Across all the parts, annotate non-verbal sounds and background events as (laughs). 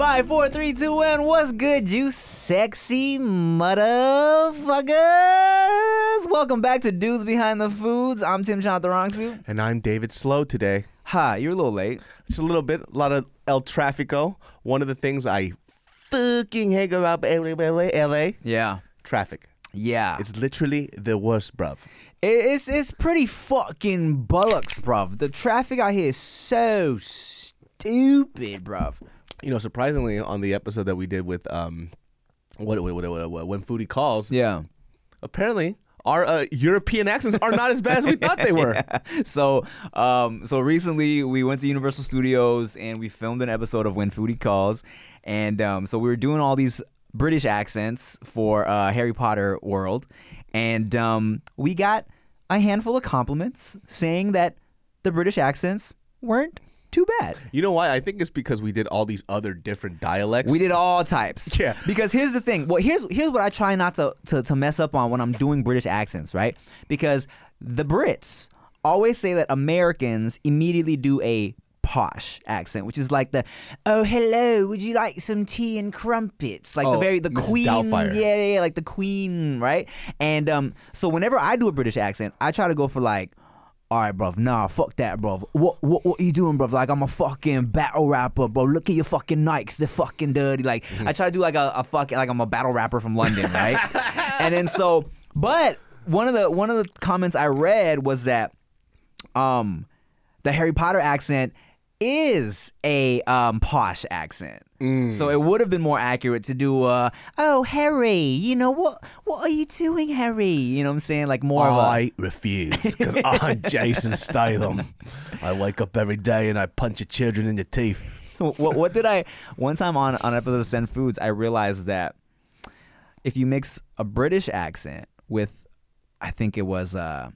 Five, four, three, two, one. What's good, you sexy motherfuckers? Welcome back to Dudes Behind the Foods. I'm Tim Chantarangsu. And I'm David So today. Hi, you're a little late. Just a little bit, a lot of El Trafico. One of the things I fucking hate about LA, LA Yeah. traffic. Yeah. It's literally the worst, bruv. It's it's pretty fucking bullocks, bruv. The traffic out here is so stupid, bruv. You know, surprisingly, on the episode that we did with um, what, what, what, what, when foodie calls, Yeah. apparently our uh, European accents are not as bad as we thought they were. (laughs) So, um, so recently we went to Universal Studios and we filmed an episode of When Foodie Calls, and um, so we were doing all these British accents for uh, Harry Potter World, and um, we got a handful of compliments saying that the British accents weren't too bad. You know why? I think it's because we did all these other different dialects. We did all types. (laughs) Yeah. Because here's the thing. Well, here's here's what I try not to, to to mess up on when I'm doing British accents, right? Because the Brits always say that Americans immediately do a posh accent, which is like the oh hello, would you like some tea and crumpets? Like the Oh, very the Mrs. queen, Doubtfire. yeah, yeah, yeah, like the queen, right? And um, so whenever I do a British accent, I try to go for like all right, bruv. Nah, fuck that, bruv. What, what, what are you doing, bruv? Like, I'm a fucking battle rapper, bro. Look at your fucking Nikes. They're fucking dirty. Like, I try to do like a, a fucking, like I'm a battle rapper from London, right? (laughs) and then so, but one of the, one of the comments I read was that, um, the Harry Potter accent is a um, posh accent. So it would have been more accurate to do uh oh Harry, you know what what are you doing Harry? You know what I'm saying? Like more of a I refuse because (laughs) I'm Jason Statham. I wake up every day and I punch your children in the teeth. what, what did I one time on on an episode of Send Foods I realized that if you mix a British accent with I think it was uh,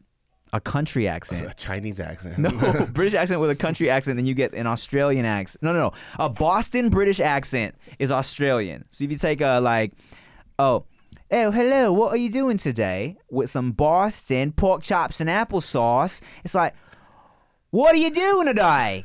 a country accent. A Chinese accent. No, (laughs) (laughs) British accent with a country accent, then you get an Australian accent. No, no, no. A Boston British accent is Australian. So if you take a like, oh, oh, hello, what are you doing today? With some Boston pork chops and applesauce. It's like, what are you doing today?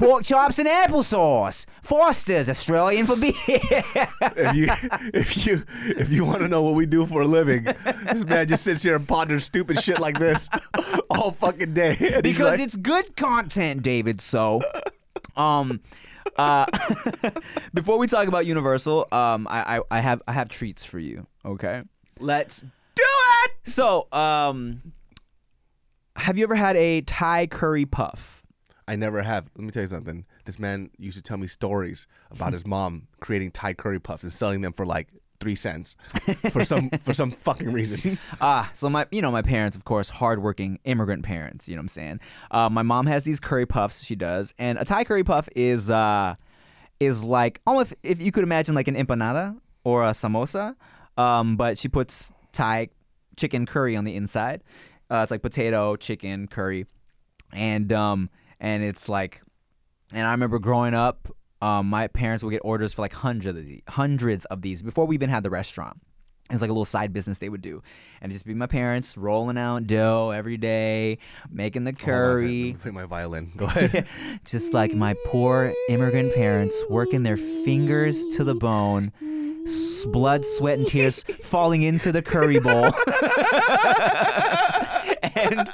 Pork chops and applesauce. Foster's Australian for beer. if you if you if you want to know what we do for a living, this man just sits here and ponders stupid shit like this (laughs) all fucking day. Because like, it's good content, David. So, um, uh, (laughs) before we talk about Universal, um, I, I I have I have treats for you. Okay. let's do it. So, um, have you ever had a Thai curry puff? I never have. Let me tell you something. This man used to tell me stories about (laughs) his mom creating Thai curry puffs and selling them for like three cents for some (laughs) for some fucking reason. (laughs) Ah, so my, you know, my parents, of course, hardworking immigrant parents. You know what I'm saying? Uh, my mom has these curry puffs. She does, and a Thai curry puff is uh, is like almost if you could imagine like an empanada or a samosa, um, but she puts Thai chicken curry on the inside. Uh, it's like potato, chicken, curry, and um, and it's like, and I remember growing up, um, my parents would get orders for like hundreds of these, hundreds of these before we even had the restaurant. It was like a little side business they would do, and just be my parents rolling out dough every day, making the Hold on a second. Let curry. me play my violin. Go ahead. (laughs) just like my poor immigrant parents working their fingers to the bone, blood, sweat, and tears (laughs) falling into the curry bowl. (laughs) and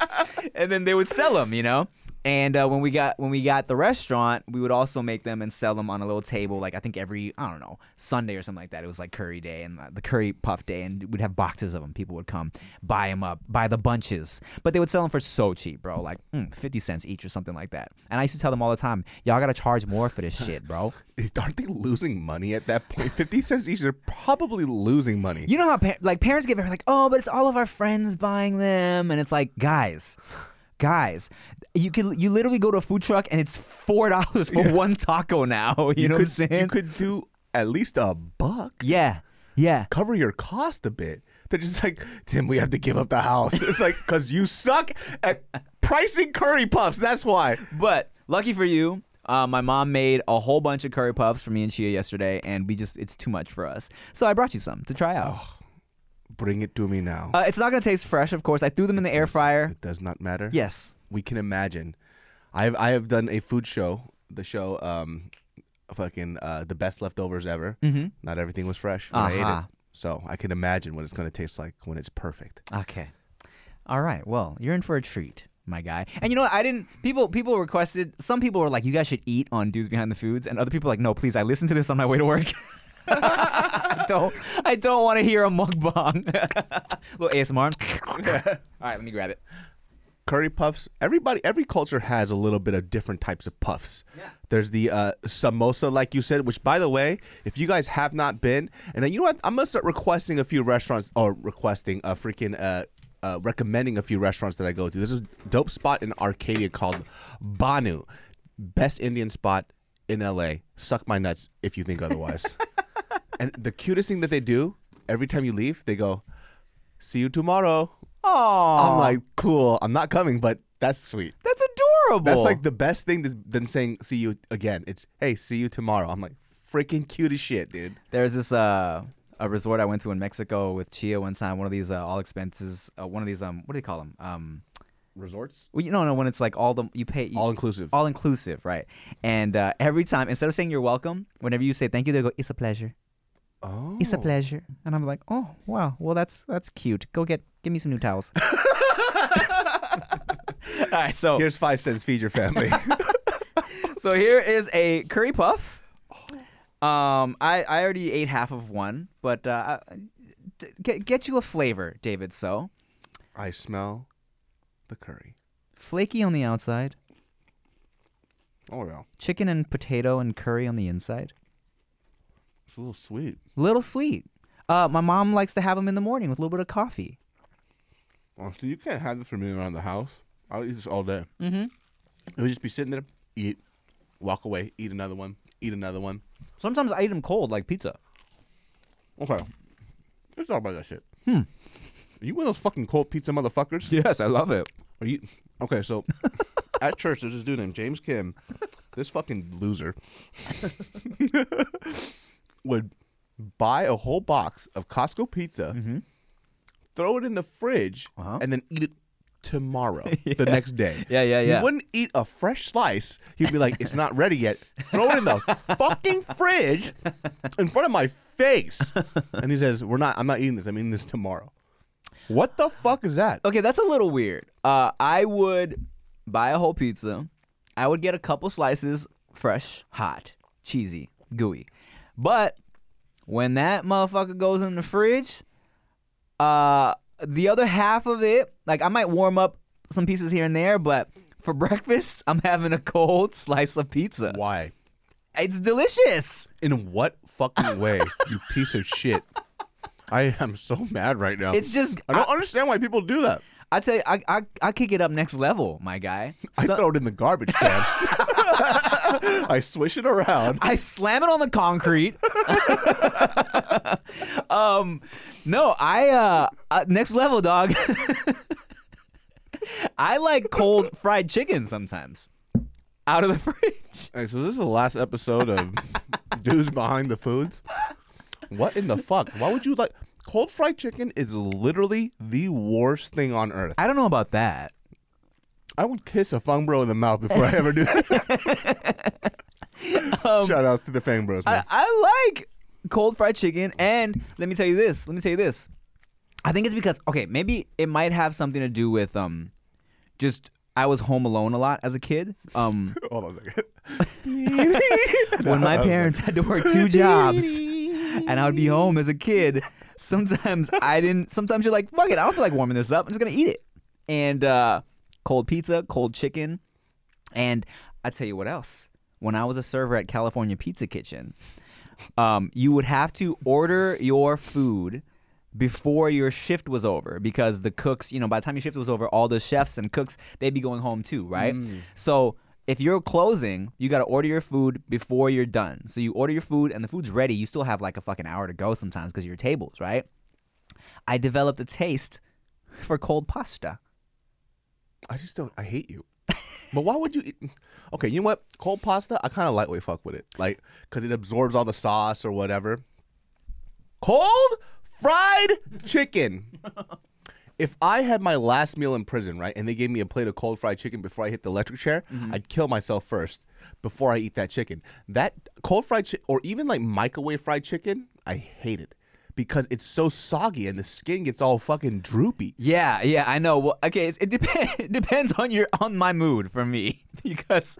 and then they would sell them, you know. And uh, when we got when we got the restaurant, we would also make them and sell them on a little table. Like I think every I don't know Sunday or something like that. It was like curry day and uh, the curry puff day, and we'd have boxes of them. People would come buy them up, buy the bunches, but they would sell them for so cheap, bro. Like mm, fifty cents each or something like that. And I used to tell them all the time, y'all gotta charge more for this (laughs) shit, bro. Aren't they losing money at that point? Fifty cents each. They're probably losing money. You know how par- like parents get very like, oh, but it's all of our friends buying them, and it's like, guys, guys, you can you literally go to a food truck and it's four dollars for one taco now. (laughs) You, know what I'm could, saying? You could do at least a buck. yeah, yeah. Cover your cost a bit. They're just like, Tim, we have to give up the house. It's like, (laughs) because you suck at pricing curry puffs. That's why. But lucky for you. Uh, my mom made a whole bunch of curry puffs for me and Chia yesterday, and we just, it's too much for us. So I brought you some to try out. Bring it to me now. Uh, it's not going to taste fresh, of course. I threw them in the air fryer. It does not matter. Yes. We can imagine. I have I have done a food show. The show, um, fucking uh, the best leftovers ever. Mm-hmm. Not everything was fresh when I ate Uh-huh. it, so I can imagine what it's gonna taste like when it's perfect. Okay. All right. Well, you're in for a treat, my guy. And you know what? I didn't. People people requested. Some people were like, "You guys should eat on Dudes Behind the Foods," and other people were like, "No, please. I listened to this on my way to work. (laughs) I don't. I don't want to hear a mukbang. (laughs) little ASMR. (laughs) All right, let me grab it. Curry puffs. Everybody, every culture has a little bit of different types of puffs. Yeah. There's the uh, samosa, like you said, which, by the way, if you guys have not been, and then you know what, I'm gonna start requesting a few restaurants, or requesting a freaking, uh, uh, recommending a few restaurants that I go to. This is a dope spot in Arcadia called Banu, best Indian spot in LA. Suck my nuts if you think otherwise. (laughs) and the cutest thing that they do every time you leave, they go, "See you tomorrow." I'm like, cool. I'm not coming, but that's sweet. that's adorable. That's like the best thing th- than saying see you again. It's hey, see you tomorrow. I'm like freaking cute as shit, dude. There's this uh a resort I went to in Mexico with Chia one time. One of these uh, all expenses. Uh, one of these um what do they call them? Um, Resorts, well, you know, no, when it's like all the you pay you, all inclusive. all inclusive, right? And uh, every time, instead of saying you're welcome, whenever you say thank you, they go, "It's a pleasure. Oh, It's a pleasure." And I'm like, "Oh, wow. Well, that's that's cute. Go get give me some new towels." (laughs) all right, so Here's five cents. Feed your family. (laughs) so here is a curry puff. Um, I I already ate half of one, but uh, d- get get you a flavor, David. So I smell the curry. flaky on the outside, Oh yeah, chicken and potato and curry on the inside. It's a little sweet. Little sweet. Uh, my mom likes to have them in the morning with a little bit of coffee. Oh, so you can't have this for me around the house. I'll eat this all day. Mm-hmm. It would just be sitting there, eat, walk away, eat another one, eat another one. Sometimes I eat them cold, like pizza. Okay, let's talk about that shit. Hmm. Are you one of those fucking cold pizza motherfuckers? Yes, I love it. Are you okay? So (laughs) at church, there's this dude named James Kim. This fucking loser (laughs) would buy a whole box of Costco pizza, Mm-hmm. throw it in the fridge, Uh-huh. and then eat it tomorrow, (laughs) the next day. Yeah, yeah, yeah. He wouldn't eat a fresh slice. He'd be like, "It's not ready yet." Throw it in the (laughs) fucking fridge in front of my face, and he says, "We're not. I'm not eating this. I'm eating this tomorrow." What the fuck is that? Okay, that's a little weird. Uh, I would buy a whole pizza. I would get a couple slices, fresh, hot, cheesy, gooey. But when that motherfucker goes in the fridge, uh, the other half of it, like I might warm up some pieces here and there, but for (laughs) breakfast, I'm having a cold slice of pizza. Why? It's delicious. In what fucking way, (laughs) you piece of shit? I am so mad right now. It's just I don't understand why people do that. I tell you, I I, I kick it up next level, my guy. I throw it in the garbage can. (laughs) I swish it around. I slam it on the concrete. um, no, I uh, uh next level, dog. (laughs) I like cold fried chicken sometimes out of the (laughs) fridge. So this is the last episode of Dudes Behind the Foods. What in the fuck? Why would you like cold fried chicken? Is literally the worst thing on earth. I don't know about that. I would kiss a Fung Bro in the mouth before I ever do that. (laughs) Shout outs to the Fung Bros. I, I like cold fried chicken, and let me tell you this. Let me tell you this. I think it's because okay, maybe it might have something to do with um, just I was home alone a lot as a kid. Um, (laughs) Hold on a second. (laughs) when my parents had to work two jobs, and I would be home as a kid. Sometimes I didn't. Sometimes you're like, fuck it, I don't feel like warming this up. I'm just gonna eat it. And uh, cold pizza, cold chicken, and I tell you what else. When I was a server at California Pizza Kitchen, um, you would have to order your food before your shift was over because the cooks, you know, by the time your shift was over, all the chefs and cooks, they'd be going home too, right? So if you're closing, you got to order your food before you're done. So you order your food and the food's ready. You still have like a fucking hour to go sometimes because your tables, right? I developed a taste for cold pasta. I just don't. I hate you. But why would you? Eat? Okay, you know what? Cold pasta, I kind of lightweight fuck with it, like because it absorbs all the sauce or whatever. Cold fried chicken. (laughs) if I had my last meal in prison, right, and they gave me a plate of cold fried chicken before I hit the electric chair, mm-hmm. I'd kill myself first before I eat that chicken. That cold fried chicken, or even like microwave fried chicken, I hate it because it's so soggy and the skin gets all fucking droopy. Yeah, yeah, I know. Well, okay, it, it, dep- (laughs) it depends on your on my mood for me (laughs) because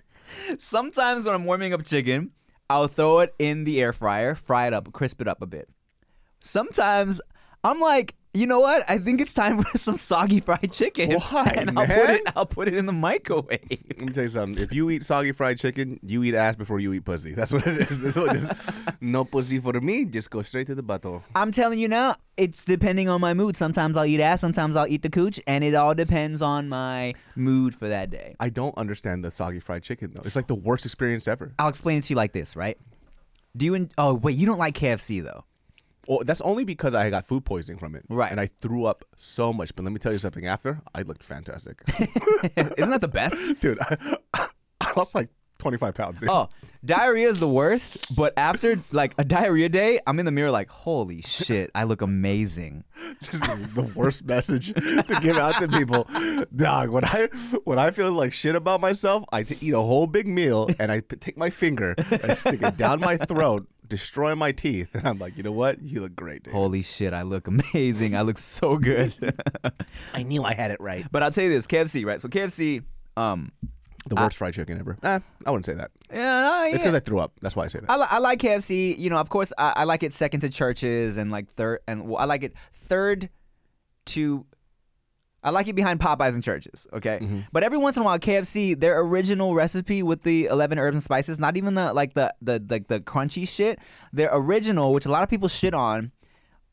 sometimes when I'm warming up chicken, I'll throw it in the air fryer, fry it up, crisp it up a bit. Sometimes I'm like, you know what? I think it's time for (laughs) some soggy fried chicken. (laughs) Why, and I'll put man? it I'll put it in the microwave. Let me tell you something. If you eat soggy fried chicken, you eat ass before you eat pussy. That's what it is. (laughs) That's what it is. no pussy for me. Just go straight to the butthole. I'm telling you now, it's depending on my mood. Sometimes I'll eat ass, sometimes I'll eat the cooch, and it all depends on my mood for that day. I don't understand the soggy fried chicken though. It's like the worst experience ever. I'll explain it to you like this, right? Do you? En- oh wait, you don't like KFC though. Well, that's only because I got food poisoning from it. Right. And I threw up so much. But let me tell you something. After I looked fantastic, (laughs) Isn't that the best? (laughs) dude. I, I lost like 25 pounds. dude. Oh, diarrhea is the worst, but after like a diarrhea day, I'm in the mirror like, holy shit, I look amazing. This is the worst message to give out to people. Dog, when I when I feel like shit about myself, I eat a whole big meal and I take my finger and stick it down my throat, destroy my teeth, (laughs) and I'm like, you know what? You look great, dude. Holy shit, I look (laughs) amazing. I look so good. (laughs) I knew I had it right. but I'll tell you this, KFC, right? So KFC, um, The worst fried chicken ever. Eh, I wouldn't say that. yeah, no, It's yeah. because I threw up. That's why I say that. I, li- I like KFC. You know, of course, I, I like it second to Church's and like third, and well, I like it third to. I like it behind Popeyes and Church's, okay. Mm-hmm. But every once in a while, KFC, their original recipe with the eleven herbs and spices, not even the like the the like the crunchy shit, their original, which a lot of people shit on.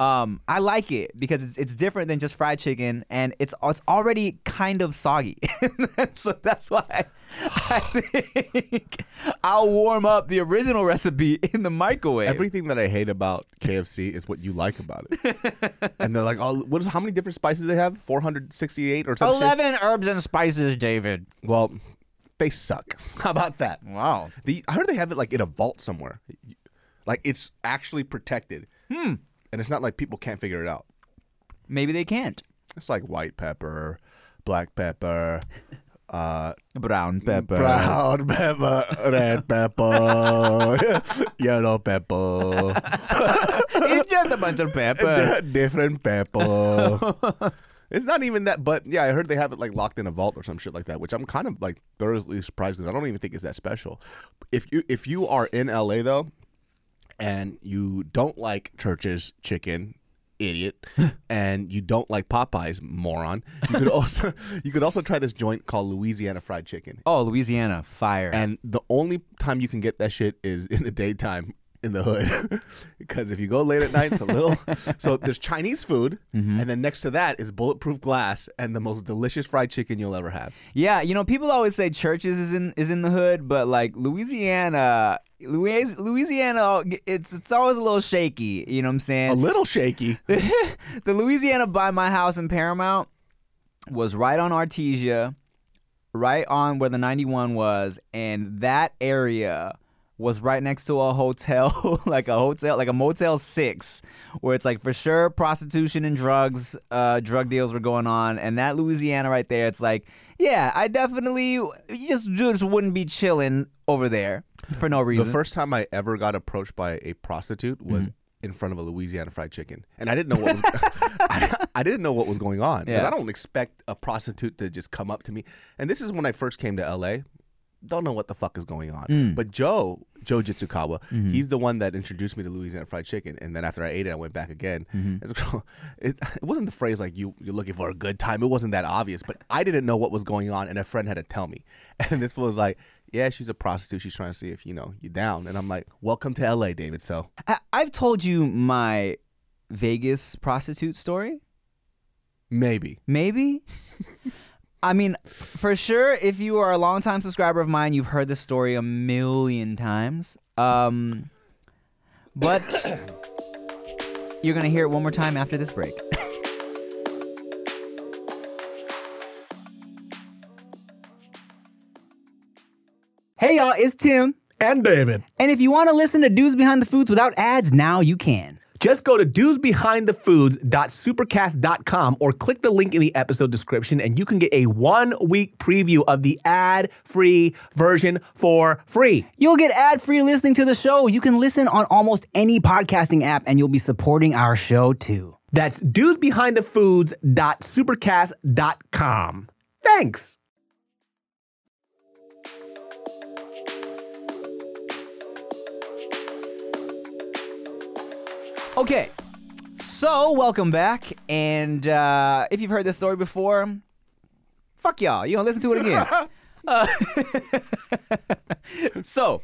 Um, I like it because it's, it's different than just fried chicken, and it's it's already kind of soggy. (laughs) so that's why I, I think I'll warm up the original recipe in the microwave. Everything that I hate about KFC is what you like about it. and they're like, oh, what is, how many different spices do they have? 468 or something? Eleven herbs and spices, David. Well, they suck. (laughs) How about that? Wow. The, I heard they have it like in a vault somewhere. Like it's actually protected. Hmm. And it's not like people can't figure it out. Maybe they can't. It's like white pepper, black pepper, (laughs) uh, Brown pepper. brown pepper, red pepper, (laughs) yellow pepper, (laughs) it's just a bunch of pepper. different pepper. It's not even that, but yeah, I heard they have it like locked in a vault or some shit like that, which I'm kind of like thoroughly surprised because I don't even think it's that special. If you if you are in LA though, and you don't like Church's chicken, idiot, (laughs) and you don't like Popeyes, moron, you could also (laughs) you could also try this joint called Louisiana Fried Chicken. Oh, Louisiana, fire. And the only time you can get that shit is in the daytime in the hood. (laughs) because if you go late at night, it's a little. so there's Chinese food, Mm-hmm. and then next to that is bulletproof glass and the most delicious fried chicken you'll ever have. yeah, you know, people always say Church's is in is in the hood, but like Louisiana, Louis, Louisiana, it's it's always a little shaky. You know what I'm saying? A little shaky. (laughs) the Louisiana by my house in Paramount was right on Artesia, right on where the 91 was, and that area was right next to a hotel, (laughs) like a hotel, like a Motel 6, where it's like for sure prostitution and drugs, uh, drug deals were going on. And that Louisiana right there, it's like, yeah, I definitely just, just wouldn't be chilling over there for no reason. The first time I ever got approached by a prostitute was in front of a Louisiana Fried Chicken, and I didn't know what was. (laughs) I, I didn't know what was going on Yeah. I don't expect a prostitute to just come up to me. And this is when I first came to LA. Don't know what the fuck is going on. Mm. But Joe, Joe Jitsukawa, Mm-hmm. he's the one that introduced me to Louisiana Fried Chicken. And then after I ate it, I went back again. Mm-hmm. As a girl, (laughs) It, it wasn't the phrase like you you're looking for a good time. It wasn't that obvious. But I didn't know what was going on, and a friend had to tell me. (laughs) And this was like, yeah, she's a prostitute. She's trying to see if you know you down. And I'm like, welcome to LA, David. So I- I've told you my Vegas prostitute story. maybe. Maybe. (laughs) I mean, for sure, if you are a longtime subscriber of mine, you've heard this story a million times. Um, but (coughs) you're gonna hear it one more time after this break. (laughs) hey y'all, it's Tim. and David. And if you want to listen to Dudes Behind the Foods without ads, now you can. Just go to dudesbehindthefoods.supercast.com or click the link in the episode description and you can get a one week preview of the ad free version for free. You'll get ad free listening to the show. You can listen on almost any podcasting app, and you'll be supporting our show too. That's dudesbehindthefoods.supercast.com. Thanks. Okay, so welcome back. And uh, if you've heard this story before, fuck y'all. You gonna listen to it again. (laughs) Uh, (laughs) so,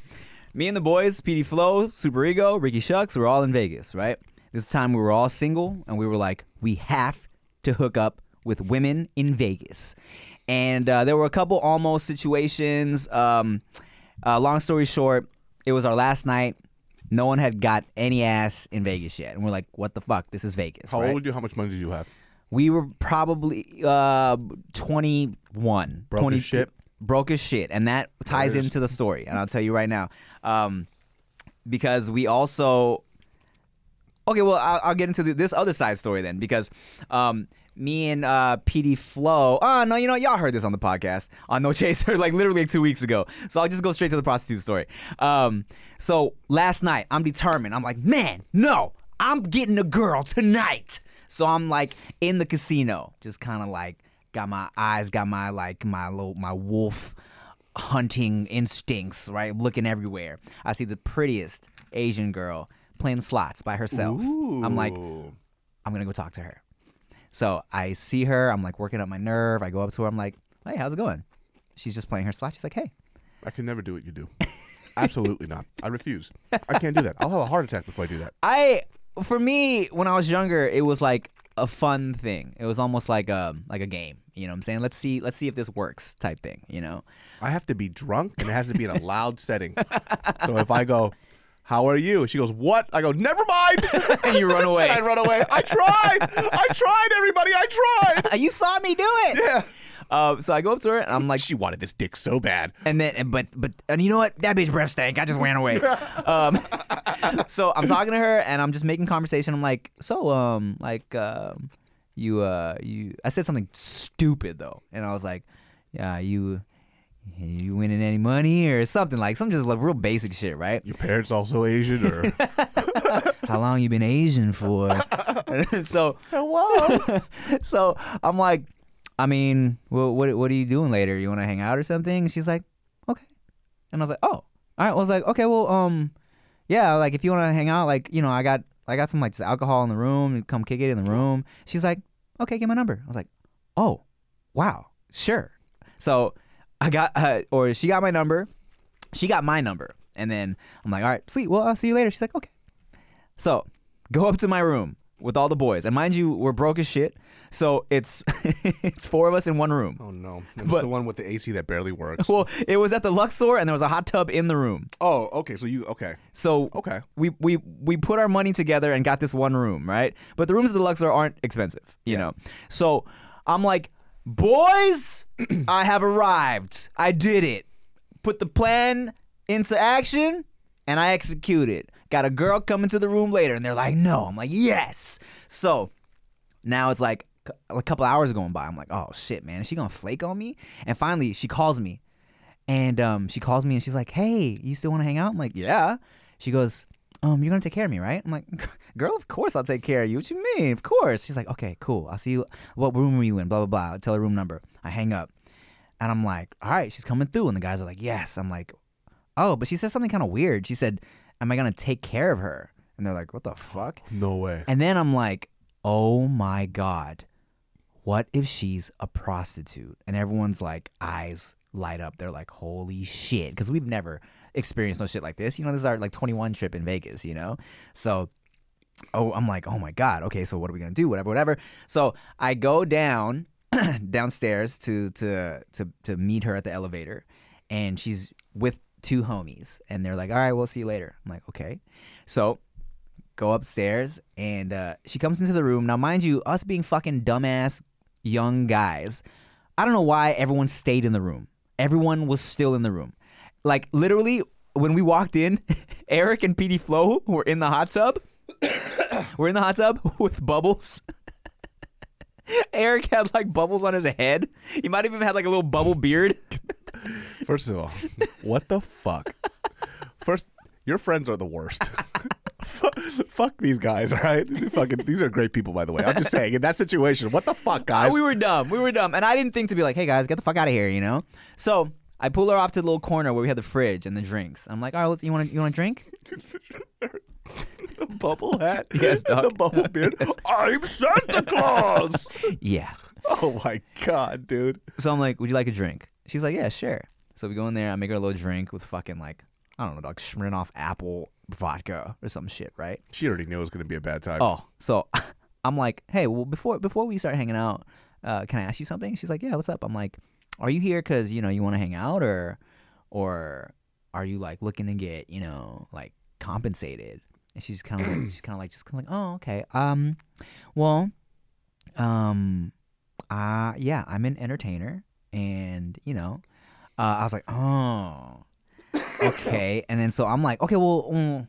me and the boys, PD Flow, Super Ego, Ricky Shucks, we're all in Vegas, right? This time we were all single, and we were like, we have to hook up with women in Vegas. And uh, there were a couple almost situations. Um, uh, long story short, it was our last night. No one had got any ass in Vegas yet. And we're like, what the fuck? This is Vegas. How right? old were you? How much money did you have? We were probably uh, 21. Broke as shit? Broke as shit. And that ties into the story. And I'll tell you right now. Um, because we also. Okay, well, I'll, I'll get into the, this other side story then. Because um, me and uh, PD Flow. Oh, no, you know, y'all heard this on the podcast on No Chaser, (laughs) like literally two weeks ago. So I'll just go straight to the prostitute story. Um, so last night, I'm determined. I'm like, man, no, I'm getting a girl tonight. So I'm like in the casino, just kind of like got my eyes, got my like my little my wolf hunting instincts, right? Looking everywhere. I see the prettiest Asian girl playing slots by herself. I'm like, I'm gonna go talk to her. So I see her. I'm like working up my nerve. I go up to her. I'm like, hey, how's it going? She's just playing her slot. She's like, hey, I can never do what you do. (laughs) Absolutely not. I refuse. I can't do that. I'll have a heart attack before I do that. (laughs) I for me when I was younger, it was like a fun thing. It was almost like a like a game. You know what I'm saying? Let's see let's see if this works type thing, you know. I have to be drunk and it has to be in a loud setting. So if I go, "How are you?" She goes, "What?" I go, "Never mind." (laughs) And you run away. (laughs) and I run away. I tried. I tried, everybody. I tried. (laughs) you saw me do it. Yeah. Uh, so I go up to her and I'm like, She wanted this dick so bad. and then, and- but, but, and you know what? That bitch breath stank. I just ran away. um, so I'm talking to her and I'm just making conversation. I'm like, so, um, like, um, you, uh, you. I said something stupid though, and I was like, yeah, you, you winning any money or something like some just like real basic shit, right? Your parents also Asian, or (laughs) How long you been Asian for? (laughs) so hello? (laughs) so I'm like, I mean, well, what what are you doing later? You want to hang out or something? And she's like, okay. And I was like, oh, all right. I was like, okay, well, um, yeah, like if you want to hang out, like you know, I got I got some like alcohol in the room. and Come kick it in the room. She's like, okay, get my number. I was like, oh, wow, sure. So I got, uh, or she got my number. She got my number, and then I'm like, all right, sweet. Well, I'll see you later. She's like, okay. So go up to my room with all the boys, and mind you, we're broke as shit. So it's (laughs) it's four of us in one room. Oh no, it's the one with the AC that barely works. (laughs) Well, it was at the Luxor, and there was a hot tub in the room. oh, okay. So you okay? So Okay. we we we put our money together and got this one room, right? But the rooms at the Luxor aren't expensive, you know. So I'm like, boys, (clears throat) I have arrived. I did it. Put the plan into action, and I executed. Got a girl coming to the room later, and they're like, no. I'm like, yes. So now it's like a couple hours going by. I'm like, oh shit, man, is she gonna flake on me? And finally, she calls me, and um, she calls me and she's like, hey, you still want to hang out? I'm like, yeah. She goes, um, you're gonna take care of me, right? I'm like, (laughs) girl, of course I'll take care of you. What you mean? Of course. She's like, okay, cool. I'll see you. What room were you in? Blah blah blah. I tell her room number. I hang up, and I'm like, all right, she's coming through. And the guys are like, yes. I'm like, oh, but she said something kind of weird. She said, am I gonna take care of her? And they're like, what the fuck? No way. And then I'm like, oh my God, what if she's a prostitute? And everyone's like, eyes light up. They're like, holy shit. Because we've never experienced no shit like this. You know, this is our like 21 trip in Vegas, you know? So, oh, I'm like, oh my God. Okay, so what are we to do? Whatever, whatever. So I go down (clears throat) downstairs to, to, to, to meet her at the elevator. And she's with two homies. And they're like, all right, we'll see you later. I'm like, okay. So go upstairs and uh, she comes into the room. Now, mind you, us being fucking dumbass young guys, I don't know why everyone stayed in the room. Everyone was still in the room. Like literally, when we walked in, (laughs) Eric and PD Flo were in the hot tub. (coughs) we're in the hot tub (laughs) with bubbles. (laughs) Eric had like bubbles on his head. He might have even had like a little bubble beard. First of all, what the fuck? First, your friends are the worst. fuck these guys, all right? Fucking, these are great people, by the way. I'm just saying, in that situation, what the fuck, guys? we were dumb. We were dumb. And I didn't think to be like, hey guys, get the fuck out of here, you know? So I pull her off to the little corner where we had the fridge and the drinks. I'm like, all right, let's, you want to you want a drink? (laughs) the bubble hat, (laughs) Yes, dog. the bubble (laughs) beard. I'm Santa Claus. Yeah. oh my god, dude. So I'm like, would you like a drink? She's like, yeah, sure. So we go in there. I make her a little drink with fucking like, I don't know, dog, Smirnoff apple vodka or some shit, right? She already knew it was gonna be a bad time. Oh, so I'm like, hey, well, before before we start hanging out, uh, can I ask you something? She's like, yeah, what's up? I'm like, are you here because you know you want to hang out, or or are you like looking to get you know like compensated? And she's kind of like, she's kind of like just kind of like, oh, okay. Um, well, um, uh, yeah, I'm an entertainer, and you know, uh, I was like, oh, okay. And then so I'm like, okay, well, mm,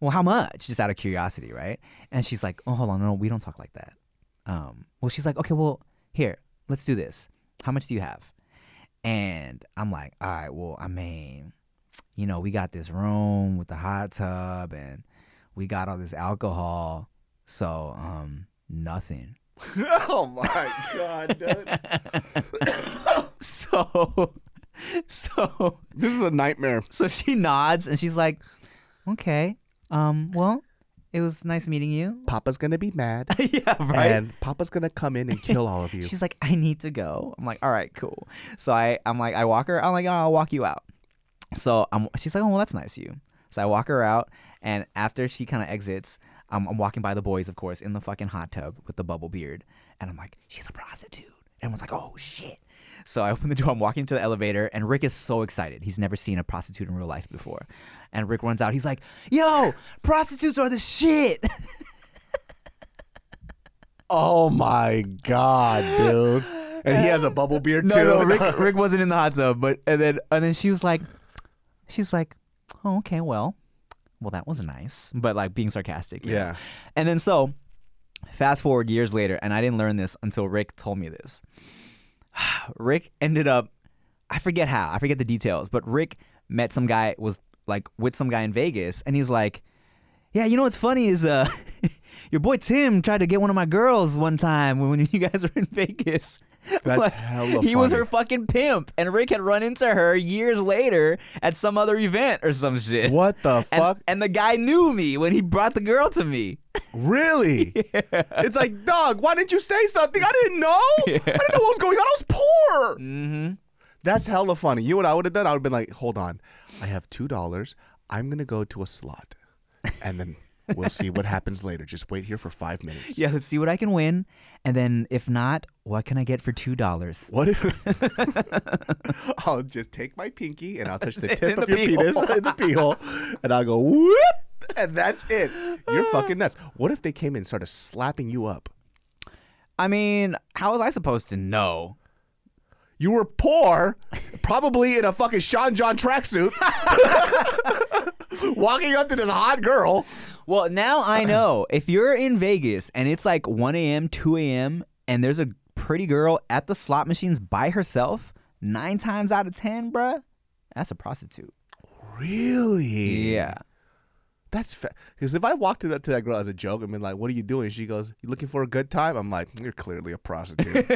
well, how much? Just out of curiosity, right? And she's like, oh, hold on, no, we don't talk like that. Um, well, she's like, okay, well, here, let's do this. How much do you have? And I'm like, all right, well, I mean, you know, we got this room with the hot tub and we got all this alcohol. So, um, nothing. (laughs) oh my god, (laughs) dude. (coughs) So, so, This is a nightmare. so she nods and she's like, okay, um, well, it was nice meeting you. (laughs) Papa's gonna be mad. (laughs) yeah, right. And Papa's gonna come in and kill all of you. (laughs) She's like, I need to go. I'm like, all right, cool. So I, I'm like, I walk her. I'm like, oh, I'll walk you out. So I'm, she's like, oh, well, that's nice of you. So I walk her out, and after she kind of exits, I'm, I'm walking by the boys, of course, in the fucking hot tub with the bubble beard, and I'm like, she's a prostitute. Everyone's like, oh shit. So I open the door. I'm walking to the elevator, and Rick is so excited. He's never seen a prostitute in real life before. And Rick runs out. He's like, "Yo, prostitutes are the shit." oh my god, dude. And he has a bubble beard too. No, no, Rick, (laughs) Rick wasn't in the hot tub, but and then and then she was like, she's like, oh, okay, well, well, that was nice, but like being sarcastic. know? Yeah. And then so, fast forward years later, and I didn't learn this until Rick told me this. (sighs) Rick ended up, I forget how, I forget the details, but Rick met some guy was like with some guy in Vegas, and he's like, yeah, you know what's funny is uh, (laughs) your boy Tim tried to get one of my girls one time when (laughs) you guys were in Vegas. That's hella funny. He was her fucking pimp, and Rick had run into her years later at some other event or some shit. What the fuck? and the guy knew me when he brought the girl to me. Really? (laughs) It's like, dog, why didn't you say something? I didn't know. I didn't know what was going on. I was poor. Mm-hmm. That's hella funny. You know what I would have done? I would have been like, hold on. I have $2. I'm going to go to a slot. And then we'll see what happens later. Just wait here for five minutes. Yeah, let's see what I can win, and then if not, what can I get for two dollars? What if (laughs) I'll just take my pinky and I'll touch the (laughs) tip of the your penis hole. in the pee hole and I'll go whoop and that's it. You're fucking nuts. What if they came in and started slapping you up? I mean, how was I supposed to know? You were poor, probably in a fucking Sean John tracksuit, (laughs) walking up to this hot girl. Well, now I know if you're in Vegas and it's like 1 a.m., 2 a.m., and there's a pretty girl at the slot machines by herself, nine times out of 10, bruh, that's a prostitute. Really? Yeah. That's because if I walked up to that girl as a joke and been like, "What are you doing?" She goes, "You looking for a good time?" I'm like, "You're clearly a prostitute.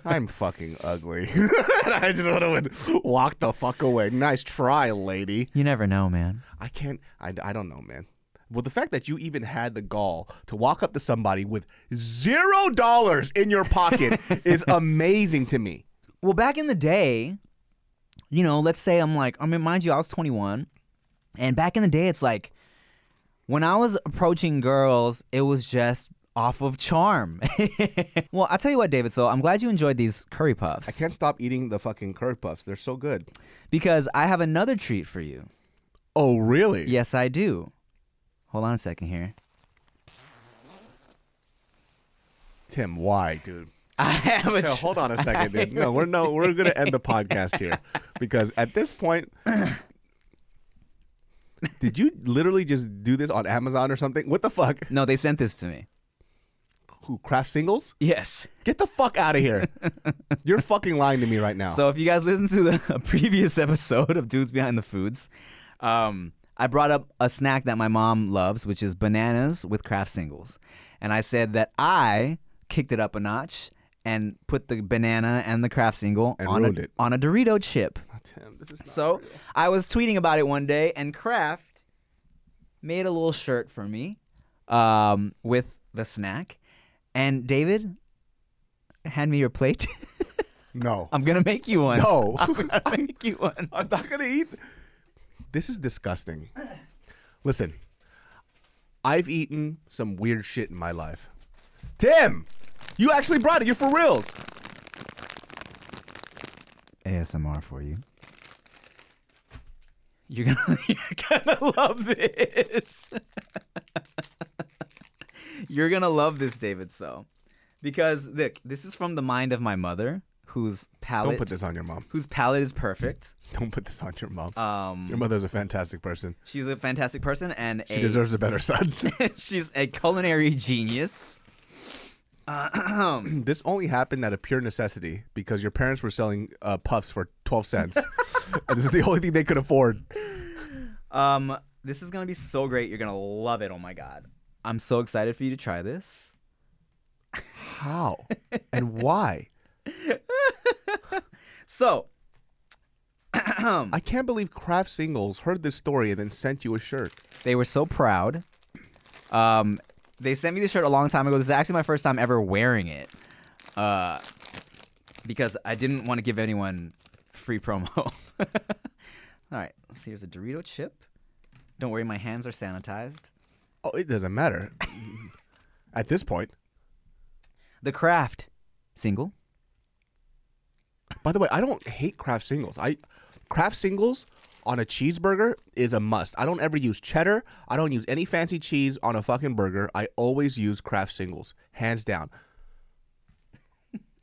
(laughs) I'm fucking ugly." and (laughs) I just would have walked the fuck away. Nice try, lady. You never know, man. I can't. I, I don't know, man. Well, the fact that you even had the gall to walk up to somebody with zero dollars in your pocket (laughs) is amazing to me. Well, back in the day, you know, let's say I'm like, I mean, mind you, I was 21, and back in the day, it's like when I was approaching girls, it was just off of charm. (laughs) well, I'll tell you what, David. So I'm glad you enjoyed these curry puffs. I can't stop eating the fucking curry puffs. They're so good. because I have another treat for you. Oh, really? Yes, I do. Hold on a second here. Tim, why, dude? (laughs) I have a hold on a second, dude. No, we're no, we're gonna end the podcast here because at this point, did you literally just do this on Amazon or something? What the fuck? no, they sent this to me. Who Kraft singles? Yes. Get the fuck out of here! (laughs) You're fucking lying to me right now. So if you guys listened to the (laughs) previous episode of Dudes Behind the Foods, um, I brought up a snack that my mom loves, which is bananas with Kraft singles, and I said that I kicked it up a notch and put the banana and the Kraft single And on a, it. on a Dorito chip. Tim, this is not So. I was tweeting about it one day, and Kraft made a little shirt for me um, with the snack. And David, hand me your plate. (laughs) no, I'm gonna make you one. no, (laughs) I'm gonna make you one. (laughs) I'm not gonna eat. This is disgusting. Listen, I've eaten some weird shit in my life. Tim, you actually brought it. You're for reals. ASMR for you. You're gonna, (laughs) you're gonna love this. (laughs) you're gonna love this, David. So, because look, this is from the mind of my mother, whose palate, Don't put this on your mom. whose palate is perfect. (laughs) Don't put this on your mom. Um, your mother's a fantastic person. she's a fantastic person and She a, deserves a better son. she's a culinary genius. (clears throat) this only happened out of pure necessity because your parents were selling uh, puffs for 12 cents. (laughs) and this is the only thing they could afford. Um, this is gonna be so great. You're gonna love it. Oh my god, I'm so excited for you to try this. How? and why? (laughs) So, (clears throat) I can't believe Kraft Singles heard this story and then sent you a shirt. they were so proud. Um, they sent me this shirt a long time ago. This is actually my first time ever wearing it. Uh, because I didn't want to give anyone free promo. (laughs) All right, so here's a Dorito chip. Don't worry, my hands are sanitized. Oh, it doesn't matter. At this point. The Kraft single. By the way, I don't hate Kraft Singles. I Kraft Singles on a cheeseburger is a must. I don't ever use cheddar. I don't use any fancy cheese on a fucking burger. I always use Kraft Singles, hands down.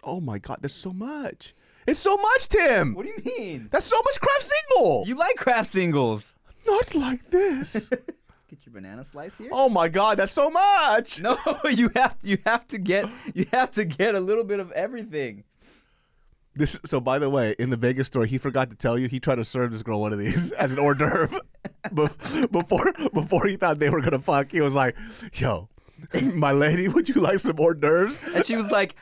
Oh my god, there's so much. It's so much, Tim. What do you mean? That's so much Kraft Single. You like Kraft singles? Not like this. (laughs) Get your banana slice here. oh my god, that's so much. No, (laughs) you have you have to get you have to get a little bit of everything. This so by the way, in the Vegas story, he forgot to tell you he tried to serve this girl one of these (laughs) as an hors d'oeuvre. Be- before before he thought they were gonna fuck, he was like, "Yo, (laughs) my lady, would you like some hors d'oeuvres?" And she was like,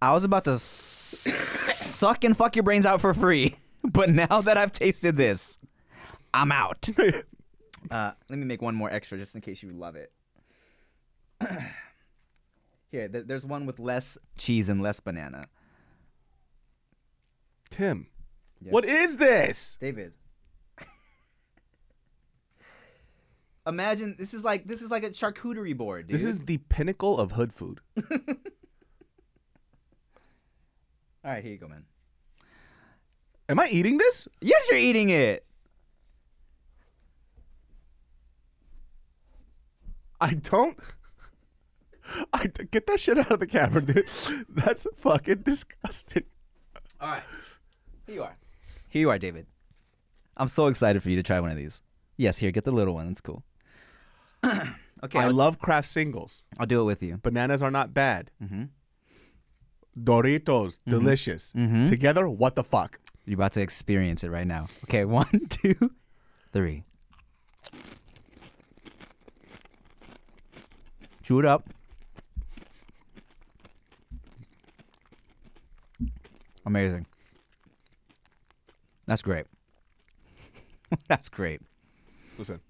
"I was about to s- suck and fuck your brains out for free, but now that I've tasted this, I'm out." (laughs) Uh, let me make one more extra just in case you love it. (clears throat) Here, th- there's one with less cheese and less banana. Tim, what is this? David. (laughs) Imagine this is like this is like a charcuterie board, dude. This is the pinnacle of hood food. (laughs) All right, here you go, man. Am I eating this? Yes, you're eating it. I don't. (laughs) I get that shit out of the camera, dude. That's fucking disgusting. All right. Here you are. Here you are, David. I'm so excited for you to try one of these. Yes, here, get the little one. It's cool. (clears throat) okay, I I'll, love Kraft Singles. I'll do it with you. Bananas are not bad. Mm-hmm. Doritos, delicious. Together, what the fuck? You're about to experience it right now. Okay, (laughs) one, two, three. Chew it up. Amazing. That's great. (laughs) That's great. Listen.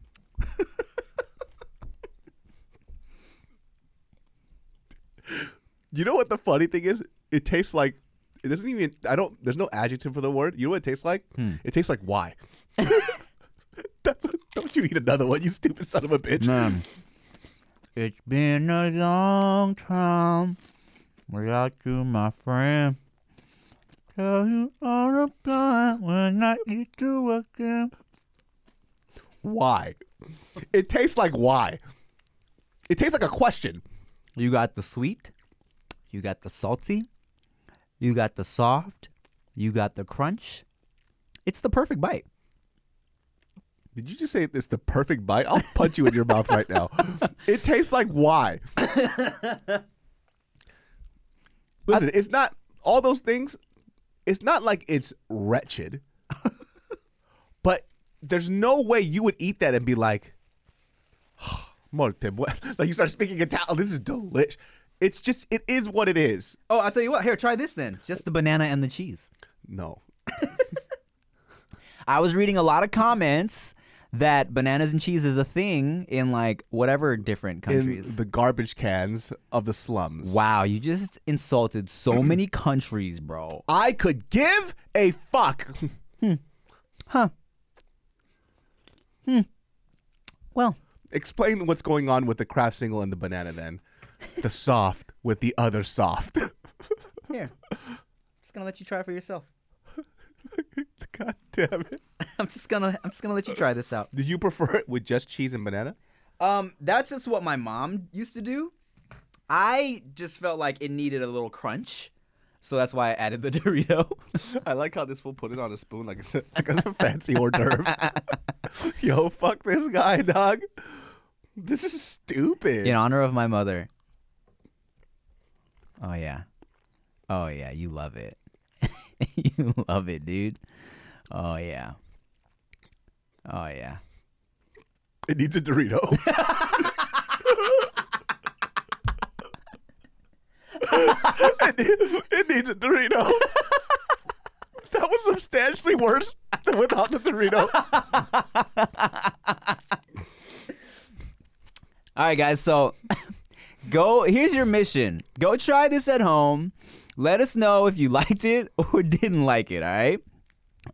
you know what the funny thing is? It tastes like it doesn't even I don't there's no adjective for the word. You know what it tastes like? Hmm. It tastes like why. (laughs) That's what, don't you eat another one, you stupid son of a bitch. Man, it's been a long time without you, my friend. Tell you all about when I eat you again. Why? It tastes like why. It tastes like a question. You got the sweet, you got the salty, you got the soft, you got the crunch. It's the perfect bite. Did you just say it's the perfect bite? I'll punch you in your mouth right now. (laughs) It tastes like why. (laughs) Listen, it's not all those things. It's not like it's wretched, (laughs) but there's no way you would eat that and be like, (sighs) "Morte bu-" (laughs) like you start speaking Italian. Oh, this is delicious. It's just, it is what it is. Oh, I'll tell you what. Here, try this then. Just the banana and the cheese. No, (laughs) I was reading a lot of comments that bananas and cheese is a thing in like whatever different countries. in the garbage cans of the slums. wow, you just insulted so (clears throat) many countries, bro. I could give a fuck. (laughs) Hmm. Huh. Hmm. Well, Explain what's going on with the Kraft single and the banana then. The (laughs) soft with the other soft. (laughs) here. just gonna let you try for yourself. (laughs) God damn it. I'm just gonna I'm just gonna let you try this out. Do you prefer it with just cheese and banana? Um, that's just what my mom used to do. I just felt like it needed a little crunch. So that's why I added the (laughs) Dorito. I like how this fool put it on a spoon like it's a, like it's a fancy hors d'oeuvre. (laughs) Yo, fuck this guy, dog. This is stupid. In honor of my mother. Oh yeah. Oh yeah, you love it. (laughs) you love it, dude. Oh yeah. Oh yeah. It needs a Dorito. (laughs) it, need- it needs a Dorito. that was substantially worse than without the Dorito. All right, guys. So (laughs) go. Here's your mission. Go try this at home. Let us know if you (laughs) liked it or didn't like it. All right.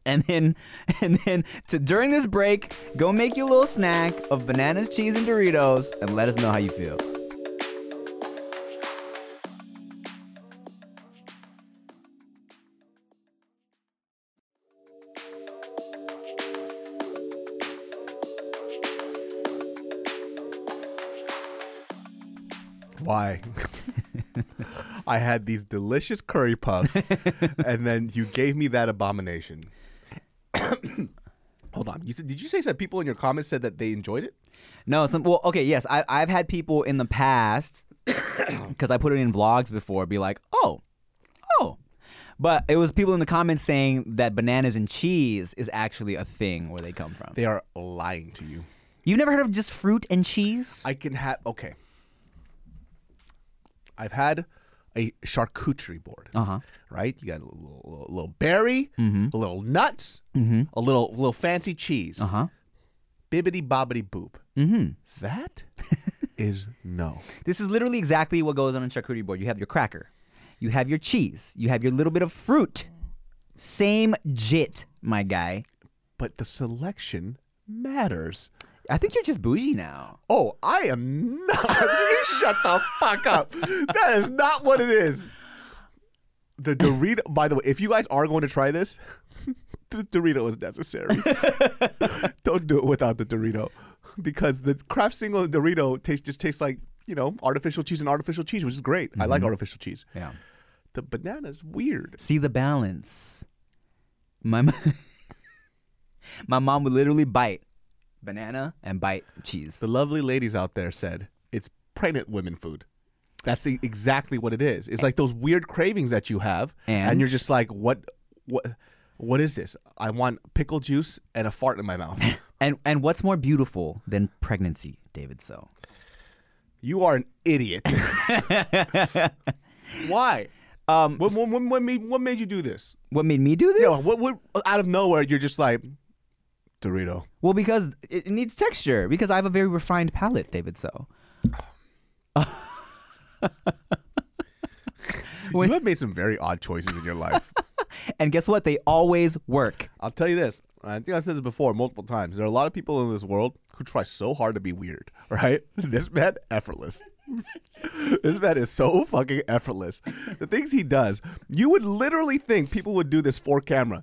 And then, (laughs) and then, to during this break, go make you a little snack of bananas, cheese, and Doritos, and let us know how you feel. Why? I had these delicious curry puffs, (laughs) and then you gave me that abomination. (coughs) Hold on. You said, did you say that people in your comments said that they enjoyed it? No, some well, okay, yes, I, I've had people in the past (coughs) because I put it in vlogs before, be like, oh, oh, but it was people in the comments saying that bananas and cheese is actually a thing where they come from. They are lying to you. You've never heard of just fruit and cheese? I can have okay. I've had a charcuterie board. Uh-huh. Right? You got a little, little, berry, Mm-hmm. a little nuts, a little little fancy cheese. Uh huh. Bibbity bobbity boop. Mm-hmm. That (laughs) is no. This is literally exactly what goes on a charcuterie board. You have your cracker, you have your cheese, you have your little bit of fruit. Same jit, my guy. But the selection matters. I think you're just bougie now. Oh, I am not. (laughs) you shut the fuck up. That is not what it is. The Dorito, by the way, if you guys are going to try this, (laughs) the Dorito is necessary. (laughs) Don't do it without the Dorito. Because the Kraft single Dorito taste just tastes like, you know, artificial cheese and artificial cheese, which is great. I like mm-hmm. artificial cheese. Yeah. The banana's weird. See the balance. My my mom would literally bite banana and bite cheese. The lovely ladies out there said it's pregnant women food. That's the, exactly what it is. It's like those weird cravings that you have, and, And? you're just like, what, what, what is this? I want pickle juice and a fart in my mouth. (laughs) And and what's more beautiful than pregnancy, David? So You are an idiot. (laughs) Why? Um, What, what, what, made, what made you do this? what made me do Yeah, this? what, what, out of nowhere, you're just like, Dorito. Well, because it needs texture. Because I have a very refined palate, David. So (laughs) you have made some very odd choices in your life. (laughs) and guess what? They always work. I'll tell you this. I think I've said this before multiple times. There are a lot of people in this world who try so hard to be weird, (laughs) right? This man, effortless. this man is so fucking effortless. The things he does, you would literally think people would do this for camera.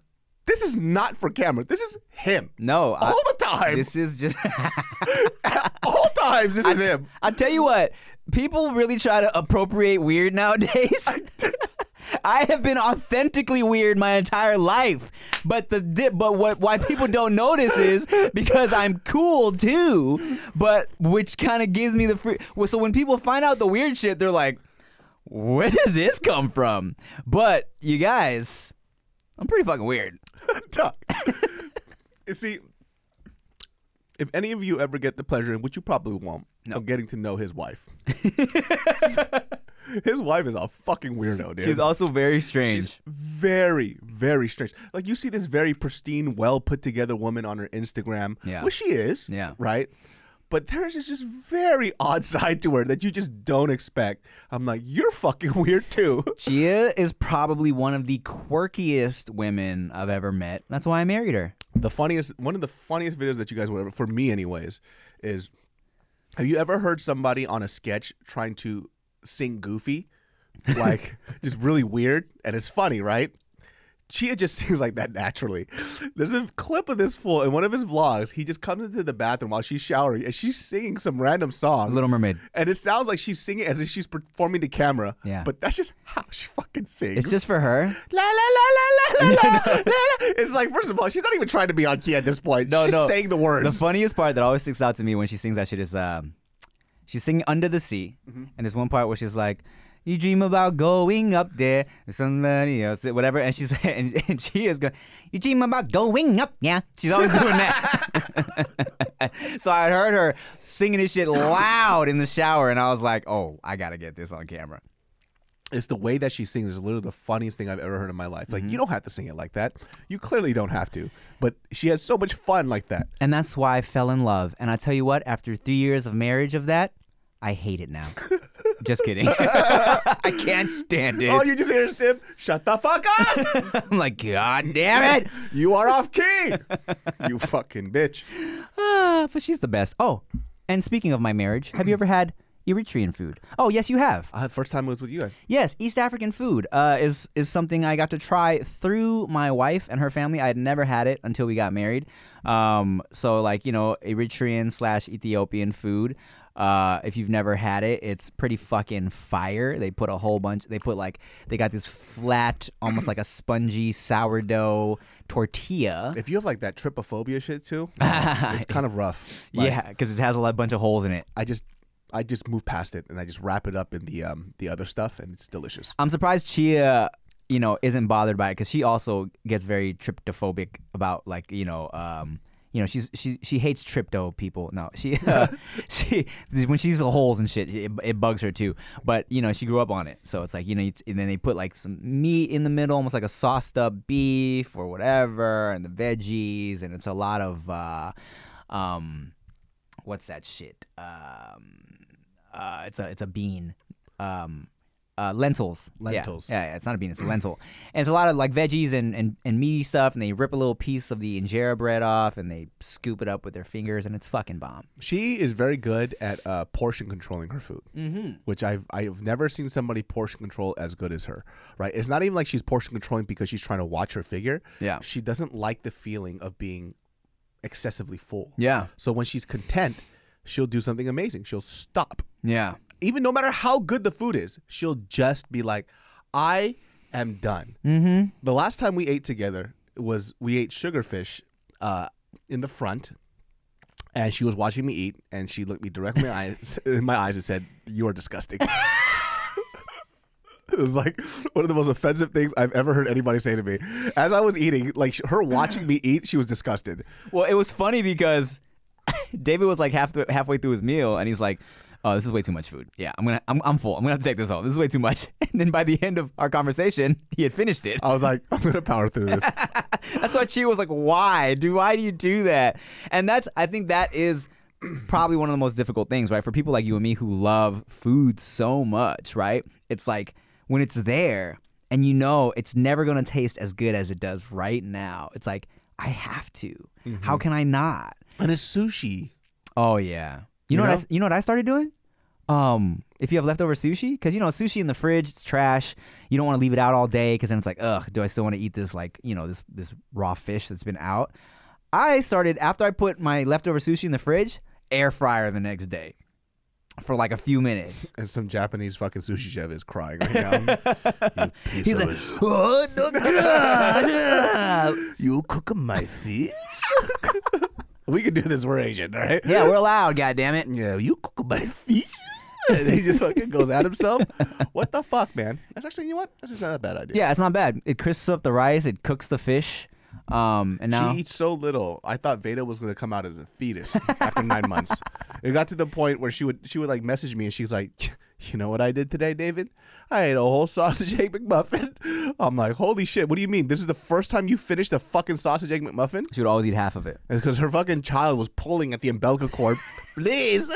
This is not for camera. This is him. No, I- All the time. this is just. (laughs) (laughs) All times, this is him. I'll tell you what, people really try to appropriate weird nowadays. (laughs) I have been authentically weird my entire life, but the di- but what why people don't notice is because I'm cool too. But which kind of gives me the free. Well, so when people find out the weird shit, they're like, "Where does this come from?" But you guys, I'm pretty fucking weird. (laughs) Tuck. you see, if any of you ever get the pleasure, which you probably won't, of getting to know his wife. (laughs) his wife is a fucking weirdo, dude. She's also very strange. She's very, very strange. Like you see this very pristine, well put together woman on her Instagram, Yeah. which she is, Yeah. right. But there's this just very odd side to her that you just don't expect. I'm like, you're fucking (laughs) weird too. Chia is probably one of the quirkiest women I've ever met. That's why I married her. The funniest, one of the funniest videos that you guys would ever, for me anyways, is have you ever heard somebody on a sketch trying to sing goofy? Like, (laughs) just really weird, and it's funny, right? Chia just (laughs) sings like that naturally. There's a clip of this fool in one of his vlogs. He just comes into the bathroom while she's showering and she's singing some random song. Little Mermaid. And it sounds like she's singing as if she's performing to camera. Yeah. But that's just how she fucking sings. It's just for her. La la la la la (laughs) la la. la. It's like first of all, she's not even trying to be on key at this point. No, she's no. just saying the words. The funniest part that always sticks out to me when she sings that shit is um, she's singing Under the Sea, Mm-hmm. and there's one part where she's like, "You dream about going up there with somebody else, whatever," and she's and, (laughs) and she is going, "You dream about going up, yeah." She's always doing that. (laughs) so I heard her singing this shit loud in the shower, and I was like, "Oh, I gotta get this on camera." it's the way that she sings is literally the funniest thing I've ever heard in my life. Like Mm-hmm. you don't have to sing it like that. You clearly don't have to. But she has so much fun like that. And that's why I fell in love. And I tell you what, after three years of marriage of that, I hate it now. (laughs) Just kidding. (laughs) I can't stand it. Oh, you just hear Stim, shut the fuck up. (laughs) I'm like, God damn it. (laughs) you are off key. you fucking bitch. Ah, but she's the best. Oh, and speaking of my marriage, have you ever had Eritrean food? Oh, yes, you have. Uh, first time was with you guys. Yes, East African food uh, is is something I got to try through my wife and her family. I had never had it until we got married. Um, so like you know, Eritrean slash Ethiopian food. Uh, if you've never had it, it's pretty fucking fire. They put a whole bunch. They put like they got this flat, almost like a spongy sourdough tortilla. If you have like that trypophobia shit too, (laughs) it's kind of rough. Like, yeah, because it has a lot, bunch of holes in it. I just I just move past it and I just wrap it up in the um the other stuff and it's delicious. I'm surprised Chia, you know, isn't bothered by it because she also gets very trypophobic about like you know, um, you know, she's she she hates trypto people. No, she uh, (laughs) (laughs) she when she sees the holes and shit, it, it bugs her too. But you know, she grew up on it, so it's like you know, it's, and then they put like some meat in the middle, almost like a sauced up beef or whatever, and the veggies, and it's a lot of uh, um, what's that shit? Um, uh, it's a it's a bean. Um, uh, lentils. Yeah. Lentils. Yeah, yeah, it's not a bean, it's a lentil. And it's a lot of like veggies and, and, and meaty stuff, and they rip a little piece of the injera bread off and they scoop it up with their fingers, and it's fucking bomb. She is very good at uh, portion controlling her food, mm-hmm. which I've I've never seen somebody portion control as good as her. Right? It's not even like she's portion controlling because she's trying to watch her figure. Yeah. She doesn't like the feeling of being excessively full. Yeah. So when she's content, she'll do something amazing. She'll stop. Yeah. Even no matter how good the food is, she'll just be like, "I am done." Mm-hmm. The last time we ate together was we ate sugarfish uh, in the front, and she was watching me eat, and she looked me directly in my eyes, (laughs) in my eyes and said, "You are disgusting." (laughs) It was like one of the most offensive things I've ever heard anybody say to me. As I was eating, like her watching me eat, she was disgusted. Well, it was funny because (laughs) David was like half halfway through his meal, and he's like, oh, this is way too much food. Yeah, I'm gonna, I'm, I'm full. I'm gonna have to take this home. This is way too much. (laughs) And then by the end of our conversation, he had finished it. I was like, I'm gonna power through this. (laughs) That's why Chia was like, "Why? Do why do you do that?" And that's I think that is probably one of the most difficult things, right? For people like you and me who love food so much, right? It's like when it's there and you know it's never to taste as good as it does right now. It's like I have to. How mm-hmm. can I not? and it's sushi. Oh yeah. You, know, know? what I, you know what I started doing? Um, if you have leftover sushi, because you know sushi in the fridge, it's trash. You don't want to leave it out all day because then it's like, ugh, do I still want to eat this like you know this this raw fish that's been out? I started after I put my leftover sushi in the fridge, air fryer the next day for like a few minutes. (laughs) And some Japanese fucking sushi chef is crying right now. (laughs) you He's like, oh no, God." (laughs) you cook my fish? We can do this. We're Asian, all right? yeah, we're allowed. God damn it. Yeah, you cook my fish? (laughs) and he just fucking goes at himself. (laughs) What the fuck, man? That's actually, you know what? That's just not a bad idea. Yeah, it's not bad. It crisps up the rice. It cooks the fish. Um, and now She eats so little. I thought Veda was gonna come out as a fetus after nine months. (laughs) It got to the point where she would she would like message me and she's like, "You know what I did today, David? I ate a whole sausage (laughs) egg McMuffin." I'm like, "Holy shit! What do you mean? This is the first time you finished the fucking sausage egg McMuffin?" she would always eat half of it. It's because her fucking child was pulling at the umbilical cord. (laughs) Please,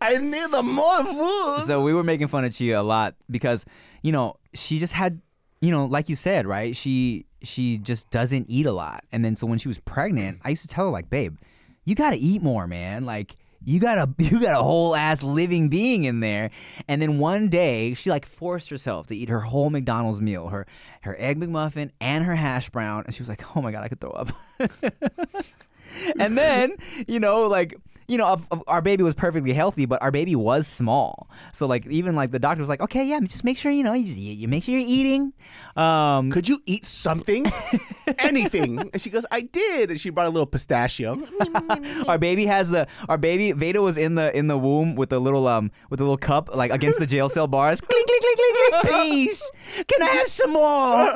I need the more food. So we were making fun of Chia a lot because, you know, she just had, you know, like you said, right? She she just doesn't eat a lot. And then so when she was pregnant, I used to tell her like, "Babe, you got to eat more, man. Like you got a (laughs) you got a whole ass living being in there." And then one day, she like forced herself to eat her whole McDonald's meal, her her egg McMuffin and her hash brown, and she was like, "Oh my god, I could throw up." (laughs) and then you know like you know of, of- our baby was perfectly healthy but our baby was small so like even like the doctor was like okay yeah just make sure you know you, just, you, you make sure you're eating um Could you eat something? (laughs) Anything? And she goes, I did. And she brought a little pistachio. (laughs) (laughs) our baby has the our baby Veda was in the in the womb with the little um with the little cup like against the jail cell bars clink clink clink clink clink please can I have some more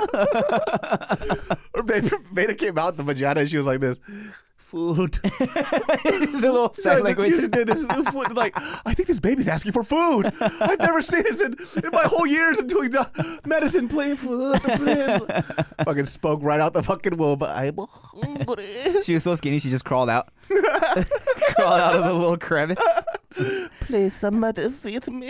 Her baby, Veda came out the vagina and she was like this. Food. (laughs) the little So sign the- language just did this food. Like, I think this baby's asking for food. I've never seen this in, in my whole years of doing the medicine. Please, food, please. (laughs) fucking spoke right out the fucking womb. I'm hungry. she was so skinny she just crawled out (laughs) crawled out of the little crevice Please, somebody feed me.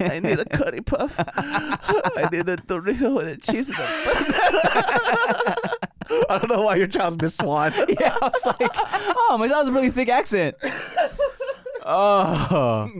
I need a curry puff. I need a Dorito and a cheese. And a (laughs) I don't know why your child's Miss Swan. (laughs) Yeah, I was like, oh, my child has a really thick accent. Oh,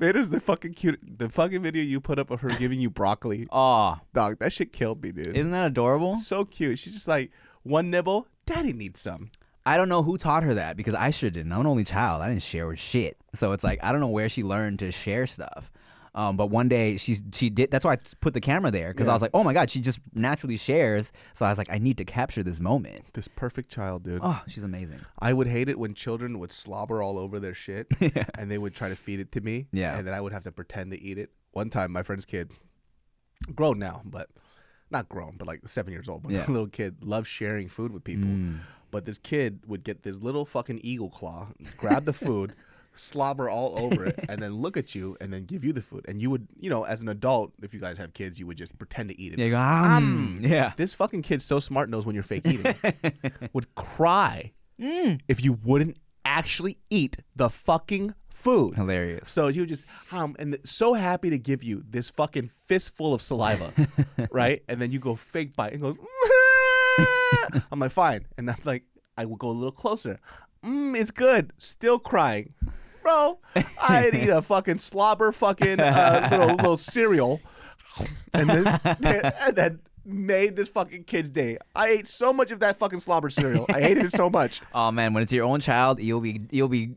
Veda's the fucking cute. The fucking video you put up of her giving you broccoli. oh, Dog, that shit killed me, dude. isn't that adorable? so cute. She's just like, one nibble, daddy needs some. I don't know who taught her that because I sure didn't. I'm an only child. I didn't share with shit. So it's like I don't know where she learned to share stuff. Um, but one day she she did. That's why I put the camera there because I was like, oh my god, she just naturally shares. So I was like, I need to capture this moment. This perfect child, dude. Oh, she's amazing. I would hate it when children would slobber all over their shit (laughs) and they would try to feed it to me. Yeah. And then I would have to pretend to eat it. One time, my friend's kid, grown now, but not grown, but like seven years old, but Yeah. a (laughs) little kid, loves sharing food with people. But this kid would get this little fucking eagle claw, grab the food, (laughs) slobber all over it, and then look at you and then give you the food. And you would, you know, as an adult, if you guys have kids, you would just pretend to eat it. You go, um, yeah. This fucking kid's so smart, knows when you're fake eating. (laughs) would cry Mm. if you wouldn't actually eat the fucking food. Hilarious. So you would just um and th- so happy to give you this fucking fistful of saliva, (laughs) right? And then you go fake bite and goes. (laughs) I'm like fine, and I'm like I will go a little closer. Mm, it's good. Still crying, bro. I'd eat a (laughs) fucking slobber fucking uh, little little cereal, and then (laughs) and then made this fucking kid's day. I ate so much of that fucking slobber cereal. I hated it so much. Oh man, when it's your own child, you'll be you'll be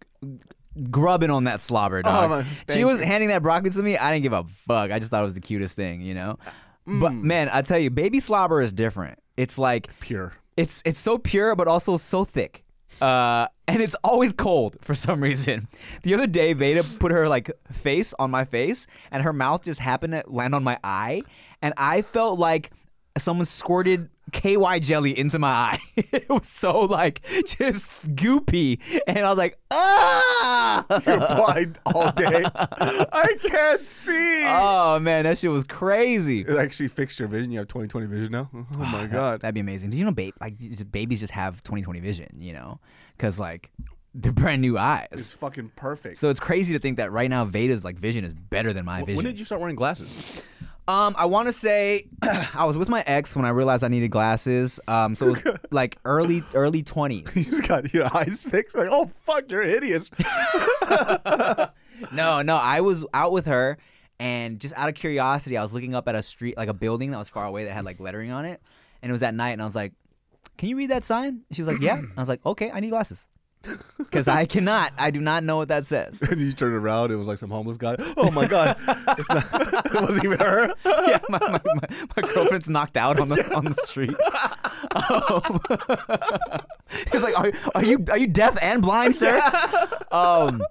grubbing on that slobber, dog. man, she was you. handing that broccoli to me. I didn't give a fuck. I just thought it was the cutest thing, you know. But Mm. man, I tell you, baby slobber is different. It's like Pure. it's it's so pure, but also so thick. Uh, and it's always cold for some reason. The other day, Veda put her like face on my face, and her mouth just happened to land on my eye, and I felt like someone squirted KY jelly into my eye. (laughs) it was so like just goopy, and I was like, ah. You're blind all day. (laughs) I can't see. Oh man, that shit was crazy. it actually fixed your vision. You have 20/20 vision now. Oh my god. That'd be amazing. Did you know, babe? Like just- babies just have 20/20 vision. You know, because like they're brand new eyes. It's fucking perfect. So it's crazy to think that right now Veda's like vision is better than my vision. when did you start wearing glasses? Um, I want to say (clears throat) I was with my ex when I realized I needed glasses. Um, so it was (laughs) like early early twenties. (laughs) You just got your eyes fixed. Like, oh fuck, you're hideous. (laughs) No, no, I was out with her, and just out of curiosity, I was looking up at a street, like a building that was far away that had like lettering on it, and it was at night, and I was like, "Can you read that sign?" And she was like, "Yeah." I was like, "Okay, I need glasses." Because I cannot, I do not know what that says. and (laughs) you turned around, it was like some homeless guy. Oh my god, it's not, it wasn't even her. (laughs) yeah, my, my, my, my girlfriend's knocked out on the on the street. Um, (laughs) he's like, are, are you are you deaf and blind, sir? Um,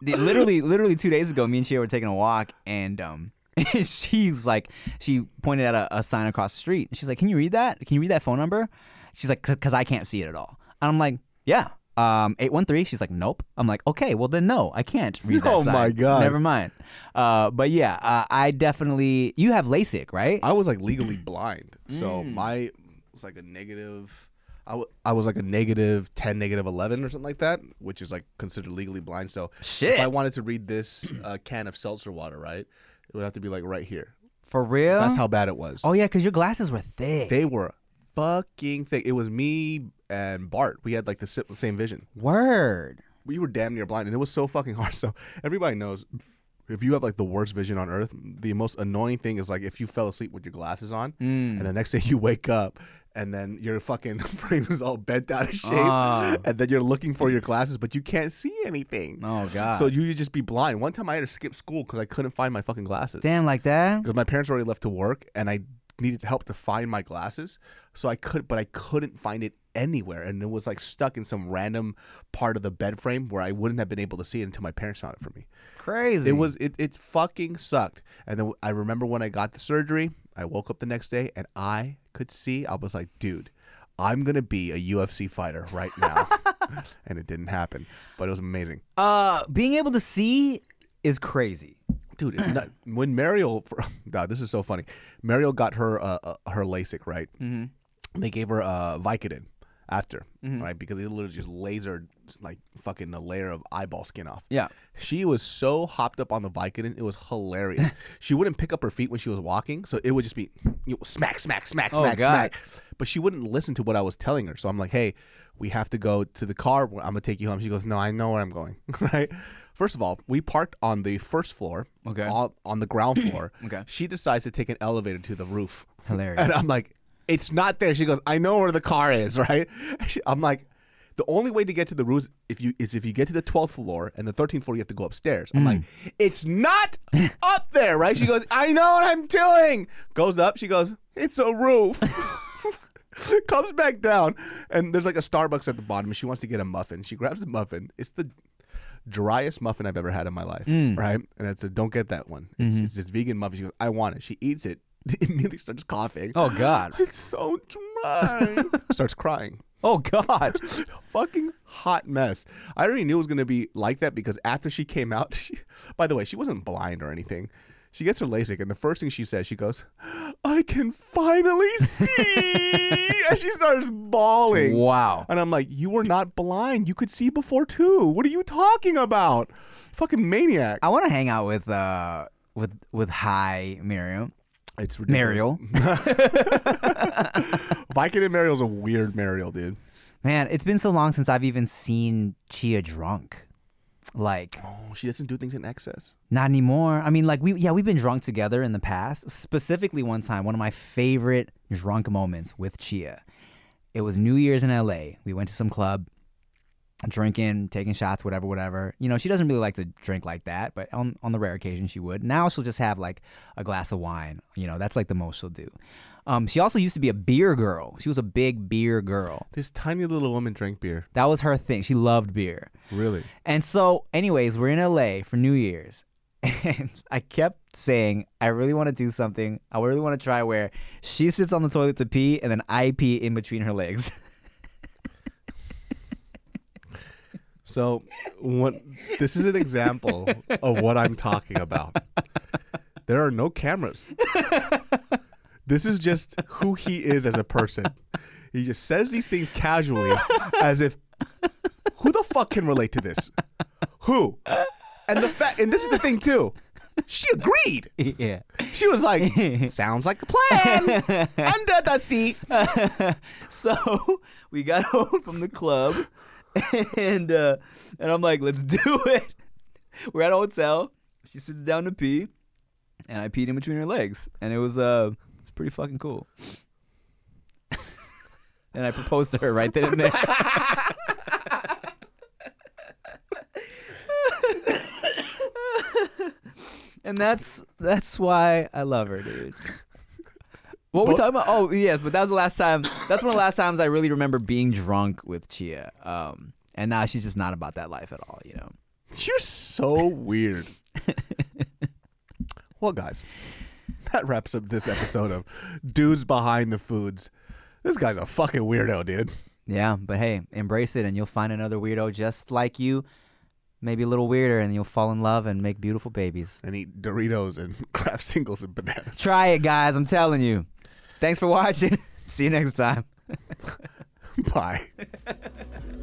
literally, literally two days ago, me and she were taking a walk, and um, she's like, she pointed at a, a sign across the street. She's like, "Can you read that? Can you read that phone number?" She's like, "Cause I can't see it at all." And I'm like, "Yeah." Um, eight one three. She's like, "Nope." I'm like, "Okay, well then, no, I can't read that." (laughs) Oh sign. my God. Never mind. Uh, but yeah, uh, I definitely. You have LASIK, right? I was like legally (clears throat) blind, so Mm. my was like a negative. I, w- I was like a negative 10, negative 11 or something like that, which is like considered legally blind. So Shit. if I wanted to read this uh, can of seltzer water, right, it would have to be like right here. For real? That's how bad it was. Oh yeah, because your glasses were thick. They were fucking thick. It was me and Bart. We had like the si- same vision. Word. we were damn near blind and it was so fucking (laughs) hard so everybody knows if you have like the worst vision on earth the most annoying thing is like if you fell asleep with your glasses on Mm. and the next day you wake up and then your fucking (laughs) frame is all bent out of shape Ah. and then you're looking for your glasses but you can't see anything Oh god. so you just be blind one time i had to skip school because i couldn't find my fucking glasses damn like that. because my parents already left to work and I needed help to find my glasses. So I could, but I couldn't find it anywhere, and it was like stuck in some random part of the bed frame where I wouldn't have been able to see it until my parents found it for me. Crazy. It was it it fucking sucked. And then I remember when I got the surgery, I woke up the next day and I could see. I was like, dude. I'm gonna be a UFC fighter right now, (laughs) and it didn't happen, but it was amazing. uh being able to see is crazy. Dude, it's not (clears throat) when Mariel. For, God, this is so funny. Mariel got her uh, uh, her LASIK right. Mm-hmm. They gave her uh, Vicodin after, Mm-hmm. right? Because they literally just lasered like fucking a layer of eyeball skin off. Yeah. She was so hopped up on the Vicodin, it was hilarious. (laughs) she wouldn't pick up her feet when she was walking, so it would just be you know, smack, smack, smack, Oh, smack, God. smack. But she wouldn't listen to what I was telling her. So I'm like, hey, we have to go to the car. I'm gonna take you home. She goes, no, I know where I'm going. (laughs) right. First of all, we parked on the first floor. Okay. On, on the ground (coughs) floor. Okay. She decides to take an elevator to the roof. Hilarious. And I'm like, it's not there. She goes, I know where the car is, (laughs) right? I'm like, the only way to get to the roof if you is if you get to the 12th floor and the 13th floor you have to go upstairs. I'm like, mm. it's not (laughs) up there, right? She goes, I know what I'm doing. Goes up, she goes, it's a roof. (laughs) Comes back down, and there's like a Starbucks at the bottom, and she wants to get a muffin. She grabs the muffin. It's the driest muffin I've ever had in my life, mm. right? And it's a don't get that one. It's, mm-hmm. it's this vegan muffin. She goes, I want it. She eats it, (laughs) immediately starts coughing. Oh god. (laughs) It's so dry. (laughs) Starts crying. Oh god. Fucking hot mess. I already knew it was gonna be like that because after she came out, she, by the way, she wasn't blind or anything. She gets her LASIK, and the first thing she says, she goes, "I can finally see," and she starts bawling. Wow. And I'm like, "You were not blind. You could see before too. What are you talking about? Fucking maniac." I want to hang out with uh with with High Miriam. It's ridiculous. Mariel. (laughs) Viking and Mariel's a weird Mariel, dude. Man, it's been so long since I've even seen Chia drunk. Like Oh, she doesn't do things in excess. Not anymore. I mean, like we yeah, we've been drunk together in the past. Specifically, one time, one of my favorite drunk moments with Chia. It was New Year's in LA. We went to some club, drinking, taking shots, whatever, whatever. You know, she doesn't really like to drink like that, but on on the rare occasion she would. Now she'll just have like a glass of wine. You know, that's like the most she'll do. Um, she also used to be a beer girl. She was a big beer girl. This tiny little woman drank beer. That was her thing. She loved beer. Really? And so, anyways, we're in LA for New Year's, (laughs) And I kept saying, I really want to do something. I really want to try where she sits on the toilet to pee and then I pee in between her legs. (laughs) So, what this is an example of what I'm talking about. There are no cameras. This is just who he is as a person. He just says these things casually as if who the fuck can relate to this? Who? And the fact and this is the thing too. She agreed. yeah. She was like, (laughs) "Sounds like a plan." Under the seat. (laughs) So we got home from the club (laughs) and uh, and I'm like, let's do it. (laughs) We're at a hotel. She sits down to pee, and I peed in between her legs, and it was uh, it's pretty fucking cool. (laughs) and I proposed to her right then and there. and that's that's why I love her, dude. What were we talking about? Oh, yes, but that was the last time. That's one of the last times I really remember being drunk with Chia. Um, and now she's just not about that life at all, you know. You're so weird. (laughs) well, guys, that wraps up this episode of Dudes Behind the Foods. This guy's a fucking weirdo, dude. Yeah, but hey, embrace it, and you'll find another weirdo just like you, maybe a little weirder, and you'll fall in love and make beautiful babies. And eat Doritos and (laughs) Kraft singles and bananas. Try it, guys. I'm telling you. Thanks for watching. (laughs) See you next time. Bye. (laughs)